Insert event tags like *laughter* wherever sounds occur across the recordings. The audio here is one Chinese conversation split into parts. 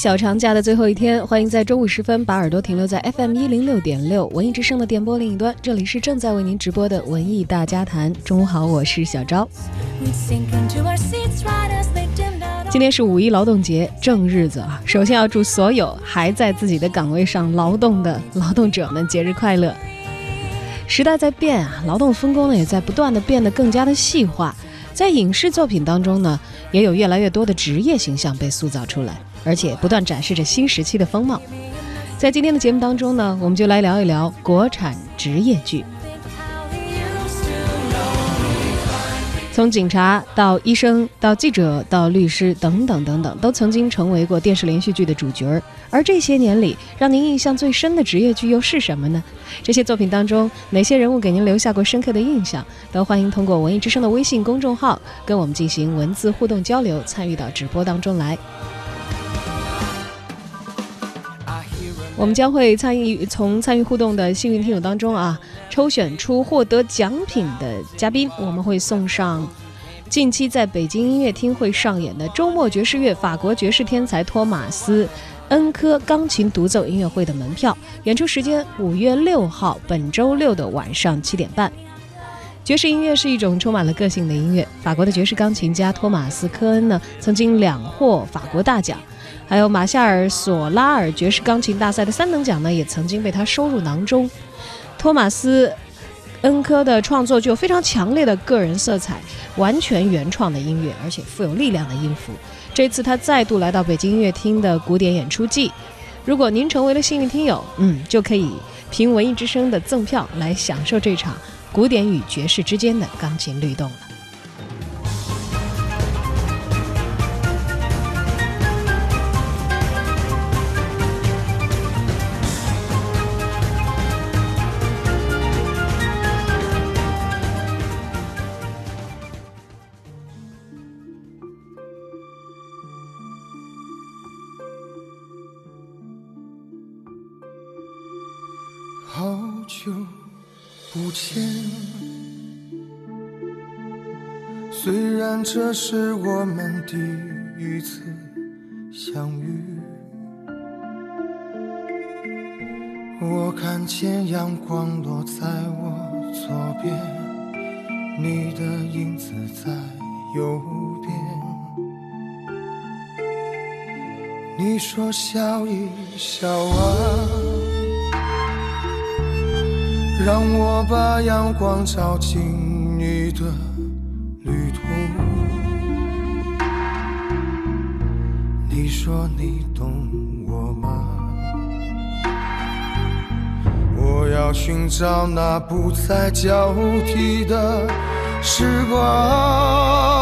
小长假的最后一天，欢迎在中午时分把耳朵停留在 FM 一零六点六文艺之声的电波另一端，这里是正在为您直播的文艺大家谈。中午好，我是小昭。今天是五一劳动节正日子啊，首先要祝所有还在自己的岗位上劳动的劳动者们节日快乐。时代在变啊，劳动分工呢也在不断的变得更加的细化，在影视作品当中呢，也有越来越多的职业形象被塑造出来。而且不断展示着新时期的风貌。在今天的节目当中呢，我们就来聊一聊国产职业剧。从警察到医生到记者到律师等等等等，都曾经成为过电视连续剧的主角。而这些年里，让您印象最深的职业剧又是什么呢？这些作品当中，哪些人物给您留下过深刻的印象？都欢迎通过文艺之声的微信公众号跟我们进行文字互动交流，参与到直播当中来。我们将会参与从参与互动的幸运听友当中啊，抽选出获得奖品的嘉宾，我们会送上近期在北京音乐厅会上演的周末爵士乐法国爵士天才托马斯恩科钢琴独奏音乐会的门票。演出时间五月六号，本周六的晚上七点半。爵士音乐是一种充满了个性的音乐。法国的爵士钢琴家托马斯科恩呢，曾经两获法国大奖。还有马夏尔·索拉尔爵士钢琴大赛的三等奖呢，也曾经被他收入囊中。托马斯·恩科的创作具有非常强烈的个人色彩，完全原创的音乐，而且富有力量的音符。这次他再度来到北京音乐厅的古典演出季，如果您成为了幸运听友，嗯，就可以凭文艺之声的赠票来享受这场古典与爵士之间的钢琴律动了。久不见，虽然这是我们第一次相遇。我看见阳光落在我左边，你的影子在右边。你说笑一笑啊。让我把阳光照进你的旅途。你说你懂我吗？我要寻找那不再交替的时光。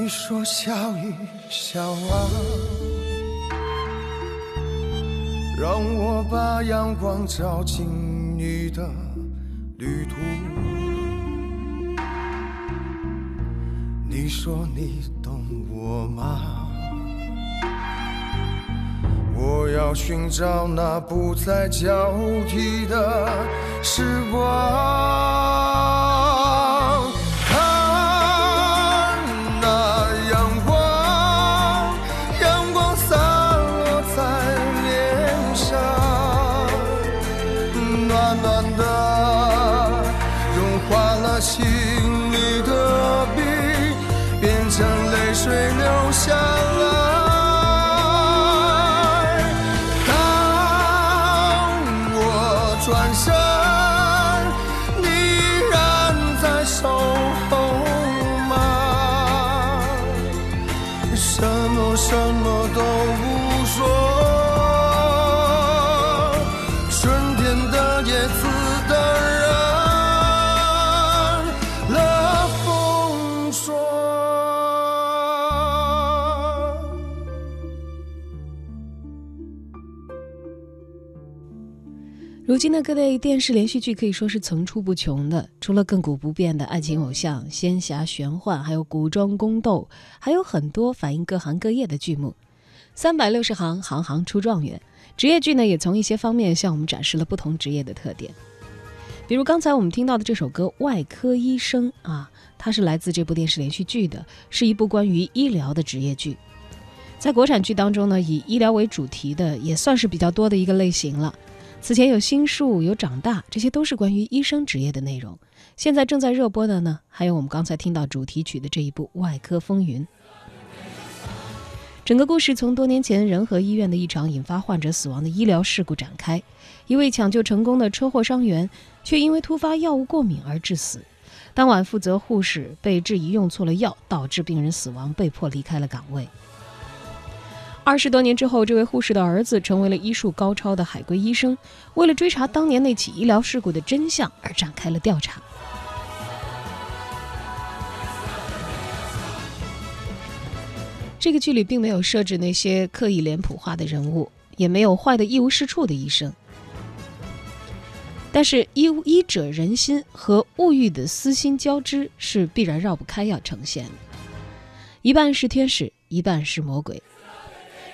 你说笑一笑啊，让我把阳光照进你的旅途。你说你懂我吗？我要寻找那不再交替的时光。暖暖的融化了心。如今的各类电视连续剧可以说是层出不穷的，除了亘古不变的爱情偶像、仙侠玄幻，还有古装宫斗，还有很多反映各行各业的剧目。三百六十行，行行出状元。职业剧呢，也从一些方面向我们展示了不同职业的特点。比如刚才我们听到的这首歌《外科医生》啊，它是来自这部电视连续剧的，是一部关于医疗的职业剧。在国产剧当中呢，以医疗为主题的也算是比较多的一个类型了。此前有《心术》有《长大》，这些都是关于医生职业的内容。现在正在热播的呢，还有我们刚才听到主题曲的这一部《外科风云》。整个故事从多年前仁和医院的一场引发患者死亡的医疗事故展开。一位抢救成功的车祸伤员，却因为突发药物过敏而致死。当晚负责护士被质疑用错了药，导致病人死亡，被迫离开了岗位。二十多年之后，这位护士的儿子成为了医术高超的海归医生。为了追查当年那起医疗事故的真相，而展开了调查。这个剧里并没有设置那些刻意脸谱化的人物，也没有坏的一无是处的医生。但是医医者仁心和物欲的私心交织是必然绕不开要呈现的，一半是天使，一半是魔鬼。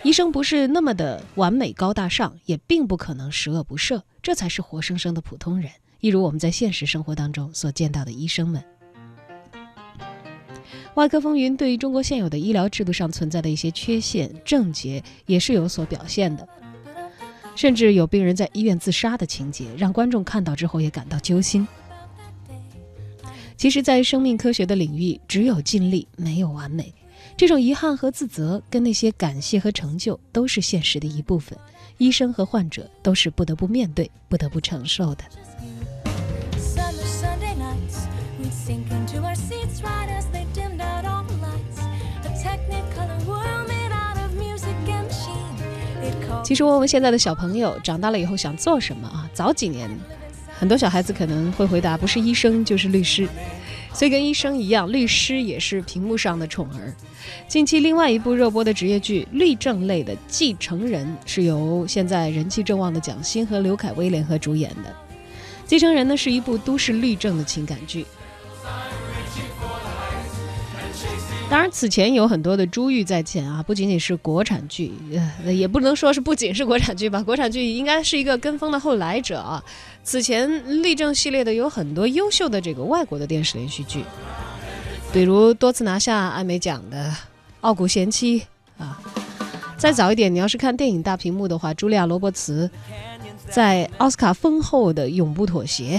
医生不是那么的完美高大上，也并不可能十恶不赦，这才是活生生的普通人。一如我们在现实生活当中所见到的医生们。外科风云对于中国现有的医疗制度上存在的一些缺陷症结也是有所表现的，甚至有病人在医院自杀的情节，让观众看到之后也感到揪心。其实，在生命科学的领域，只有尽力，没有完美。这种遗憾和自责，跟那些感谢和成就，都是现实的一部分。医生和患者都是不得不面对、不得不承受的。其实问问现在的小朋友，长大了以后想做什么啊？早几年，很多小孩子可能会回答，不是医生就是律师。所以跟医生一样，律师也是屏幕上的宠儿。近期另外一部热播的职业剧律政类的《继承人》，是由现在人气正旺的蒋欣和刘恺威联合主演的。《继承人》呢是一部都市律政的情感剧。当然，此前有很多的珠玉在前啊，不仅仅是国产剧，呃，也不能说是不仅是国产剧吧，国产剧应该是一个跟风的后来者啊。此前律政系列的有很多优秀的这个外国的电视连续剧，比如多次拿下艾美奖的《傲骨贤妻》啊。再早一点，你要是看电影大屏幕的话，茱莉亚·罗伯茨在奥斯卡封后的《永不妥协》，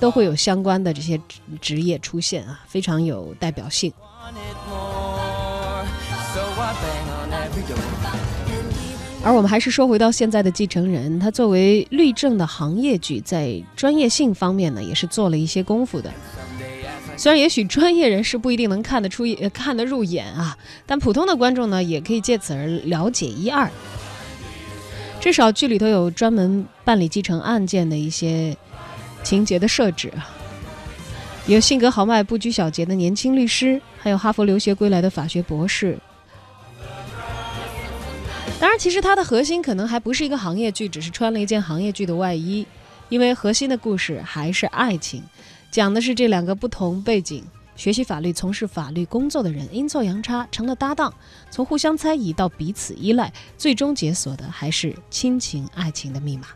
都会有相关的这些职业出现啊，非常有代表性。而我们还是说回到现在的继承人，他作为律政的行业剧，在专业性方面呢，也是做了一些功夫的。虽然也许专业人士不一定能看得出、看得入眼啊，但普通的观众呢，也可以借此而了解一二。至少剧里头有专门办理继承案件的一些情节的设置，有性格豪迈、不拘小节的年轻律师，还有哈佛留学归来的法学博士。当然，其实它的核心可能还不是一个行业剧，只是穿了一件行业剧的外衣，因为核心的故事还是爱情，讲的是这两个不同背景、学习法律、从事法律工作的人阴错阳差成了搭档，从互相猜疑到彼此依赖，最终解锁的还是亲情、爱情的密码。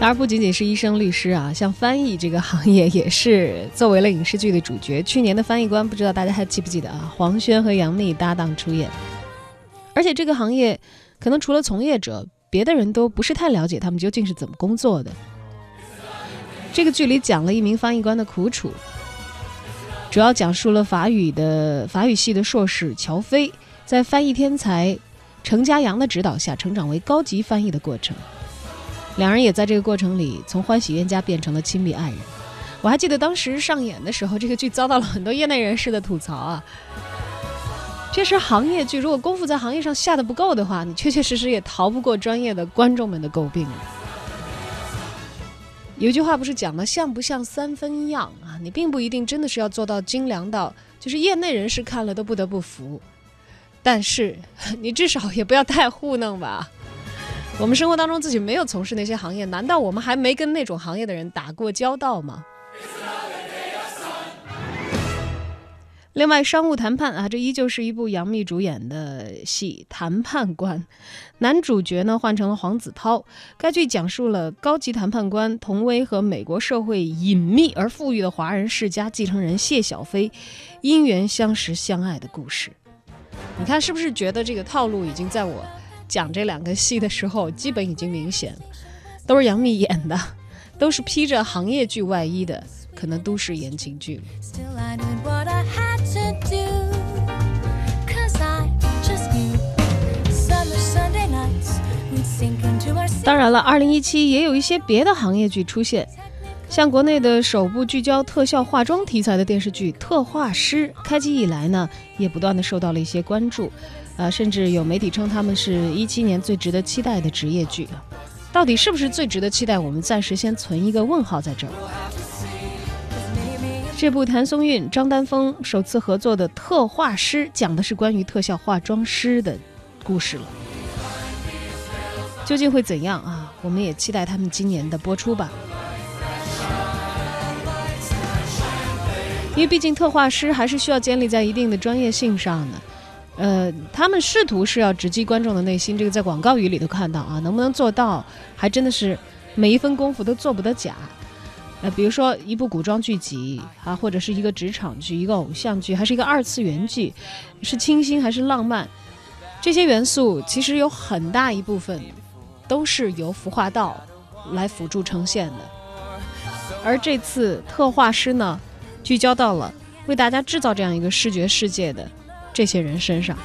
当然不仅仅是医生、律师啊，像翻译这个行业也是作为了影视剧的主角。去年的翻译官，不知道大家还记不记得啊？黄轩和杨幂搭档出演。而且这个行业，可能除了从业者，别的人都不是太了解他们究竟是怎么工作的。这个剧里讲了一名翻译官的苦楚，主要讲述了法语的法语系的硕士乔飞，在翻译天才程家阳的指导下，成长为高级翻译的过程。两人也在这个过程里从欢喜冤家变成了亲密爱人。我还记得当时上演的时候，这个剧遭到了很多业内人士的吐槽啊。这是行业剧，如果功夫在行业上下的不够的话，你确确实实也逃不过专业的观众们的诟病。有句话不是讲吗？像不像三分样啊？你并不一定真的是要做到精良到，就是业内人士看了都不得不服。但是 *laughs* 你至少也不要太糊弄吧。我们生活当中自己没有从事那些行业，难道我们还没跟那种行业的人打过交道吗？另外，商务谈判啊，这依旧是一部杨幂主演的戏《谈判官》，男主角呢换成了黄子韬。该剧讲述了高级谈判官童威和美国社会隐秘而富裕的华人世家继承人谢小飞因缘相识相爱的故事。你看，是不是觉得这个套路已经在我讲这两个戏的时候，基本已经明显？都是杨幂演的，都是披着行业剧外衣的，可能都是言情剧。当然了，二零一七也有一些别的行业剧出现，像国内的首部聚焦特效化妆题材的电视剧《特化师》，开机以来呢，也不断的受到了一些关注，呃，甚至有媒体称他们是一七年最值得期待的职业剧。到底是不是最值得期待？我们暂时先存一个问号在这儿。这部谭松韵、张丹峰首次合作的《特化师》，讲的是关于特效化妆师的故事了。究竟会怎样啊？我们也期待他们今年的播出吧。因为毕竟特化师还是需要建立在一定的专业性上的。呃，他们试图是要直击观众的内心，这个在广告语里头看到啊，能不能做到，还真的是每一分功夫都做不得假。呃，比如说一部古装剧集啊，或者是一个职场剧、一个偶像剧，还是一个二次元剧，是清新还是浪漫，这些元素其实有很大一部分。都是由服化道来辅助呈现的，而这次特化师呢，聚焦到了为大家制造这样一个视觉世界的这些人身上。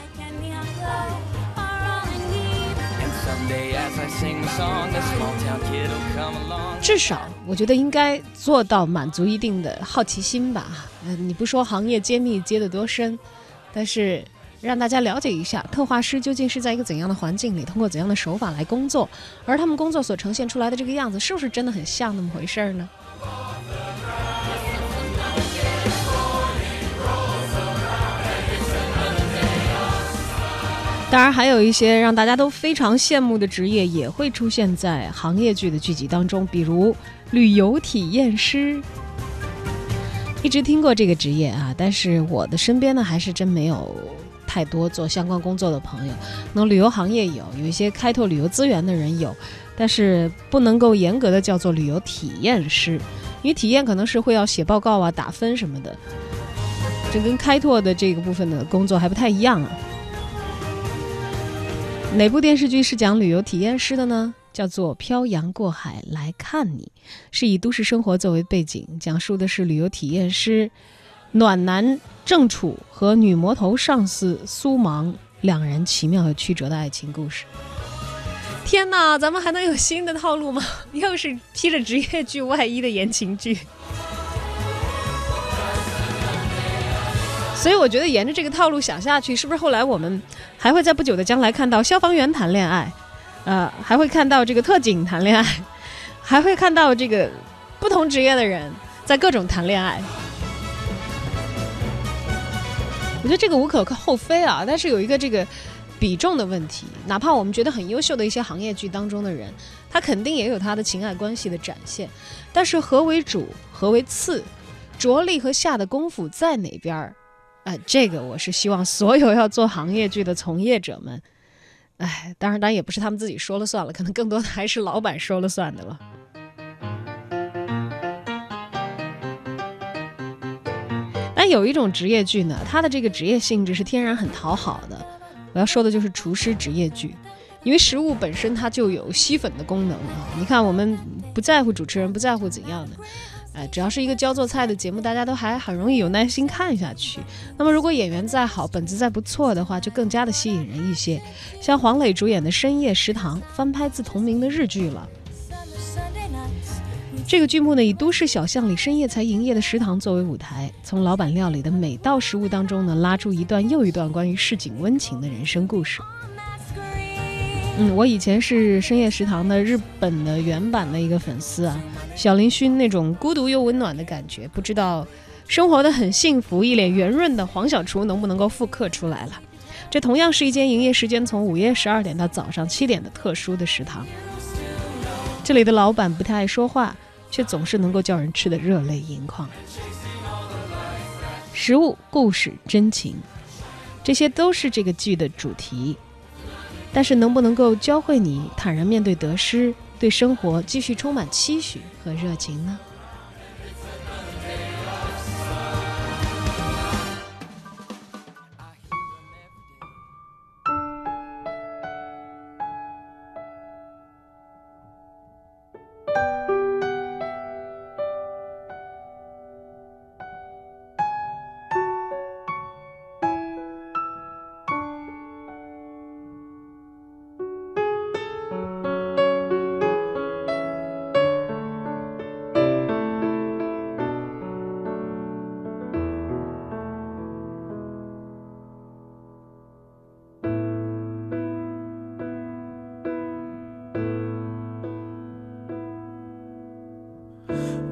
至少，我觉得应该做到满足一定的好奇心吧。嗯，你不说行业揭秘揭得多深，但是。让大家了解一下特化师究竟是在一个怎样的环境里，通过怎样的手法来工作，而他们工作所呈现出来的这个样子，是不是真的很像那么回事儿呢？当然，还有一些让大家都非常羡慕的职业也会出现在行业剧的剧集当中，比如旅游体验师。一直听过这个职业啊，但是我的身边呢，还是真没有。太多做相关工作的朋友，那旅游行业有有一些开拓旅游资源的人有，但是不能够严格的叫做旅游体验师，因为体验可能是会要写报告啊、打分什么的，这跟开拓的这个部分的工作还不太一样啊。哪部电视剧是讲旅游体验师的呢？叫做《漂洋过海来看你》，是以都市生活作为背景，讲述的是旅游体验师。暖男郑楚和女魔头上司苏芒两人奇妙又曲折的爱情故事。天哪，咱们还能有新的套路吗？*laughs* 又是披着职业剧外衣的言情剧。所以我觉得沿着这个套路想下去，是不是后来我们还会在不久的将来看到消防员谈恋爱，呃，还会看到这个特警谈恋爱，还会看到这个不同职业的人在各种谈恋爱。我觉得这个无可厚非啊，但是有一个这个比重的问题。哪怕我们觉得很优秀的一些行业剧当中的人，他肯定也有他的情爱关系的展现。但是何为主，何为次，着力和下的功夫在哪边儿？哎，这个我是希望所有要做行业剧的从业者们，哎，当然，当然也不是他们自己说了算了，可能更多的还是老板说了算的了。但有一种职业剧呢，它的这个职业性质是天然很讨好的。我要说的就是厨师职业剧，因为食物本身它就有吸粉的功能啊。你看，我们不在乎主持人，不在乎怎样的，哎，只要是一个教做菜的节目，大家都还很容易有耐心看下去。那么，如果演员再好，本子再不错的话，就更加的吸引人一些。像黄磊主演的《深夜食堂》，翻拍自同名的日剧了。这个剧目呢，以都市小巷里深夜才营业的食堂作为舞台，从老板料理的每道食物当中呢，拉出一段又一段关于市井温情的人生故事。嗯，我以前是深夜食堂的日本的原版的一个粉丝啊，小林薰那种孤独又温暖的感觉，不知道生活的很幸福、一脸圆润的黄小厨能不能够复刻出来了？这同样是一间营业时间从午夜十二点到早上七点的特殊的食堂。这里的老板不太爱说话，却总是能够叫人吃的热泪盈眶。食物、故事、真情，这些都是这个剧的主题。但是能不能够教会你坦然面对得失，对生活继续充满期许和热情呢？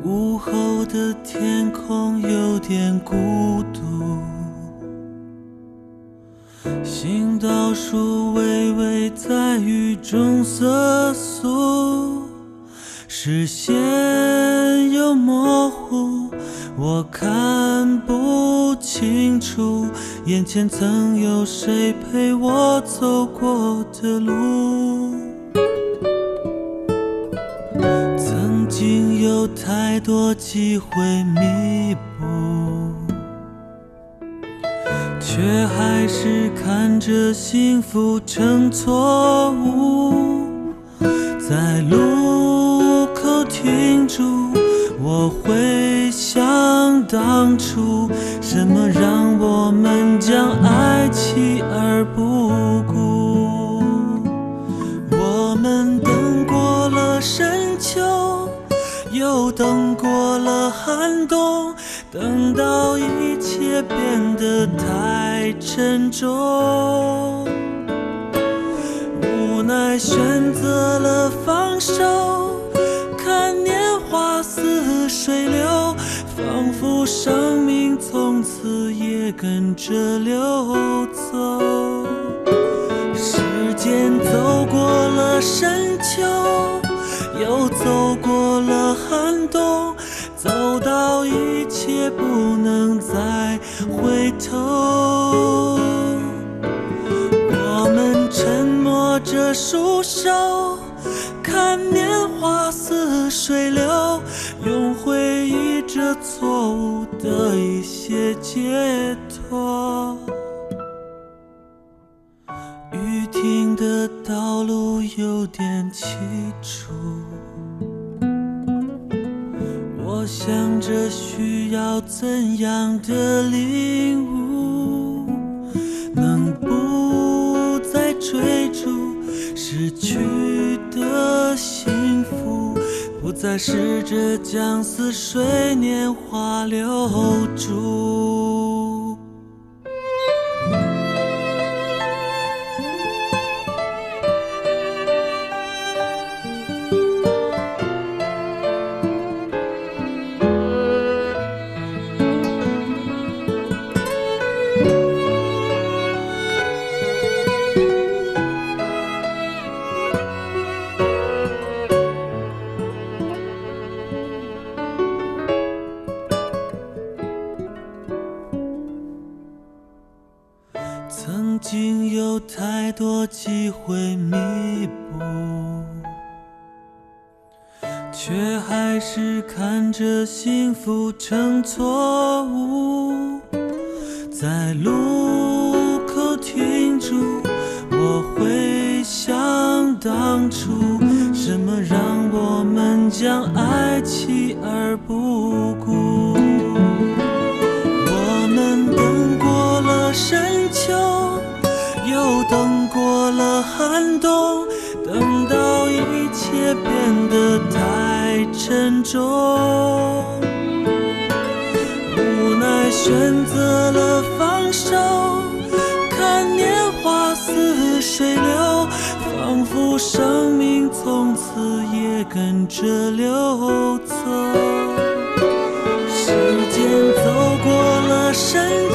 午后的天空有点孤独，行道树微微在雨中瑟缩，视线又模糊，我看不清楚眼前曾有谁陪我走过的路。太多机会弥补，却还是看着幸福成错误。在路口停住，我会想当初，什么让我们将爱弃而不顾？寒冬，等到一切变得太沉重，无奈选择了放手，看年华似水流，仿佛生命从此也跟着流走。头。我们沉默着束手，看年华似水流，用回忆这错误的一些解脱。雨停的道路有点凄楚。想着需要怎样的领悟，能不再追逐失去的幸福，不再试着将似水年华留住。错误，在路口停住，我会想当初，什么让我们将爱弃而不顾？我们等过了深秋，又等过了寒冬，等到一切变得太沉重。选择了放手，看年华似水流，仿佛生命从此也跟着流走。时间走过了深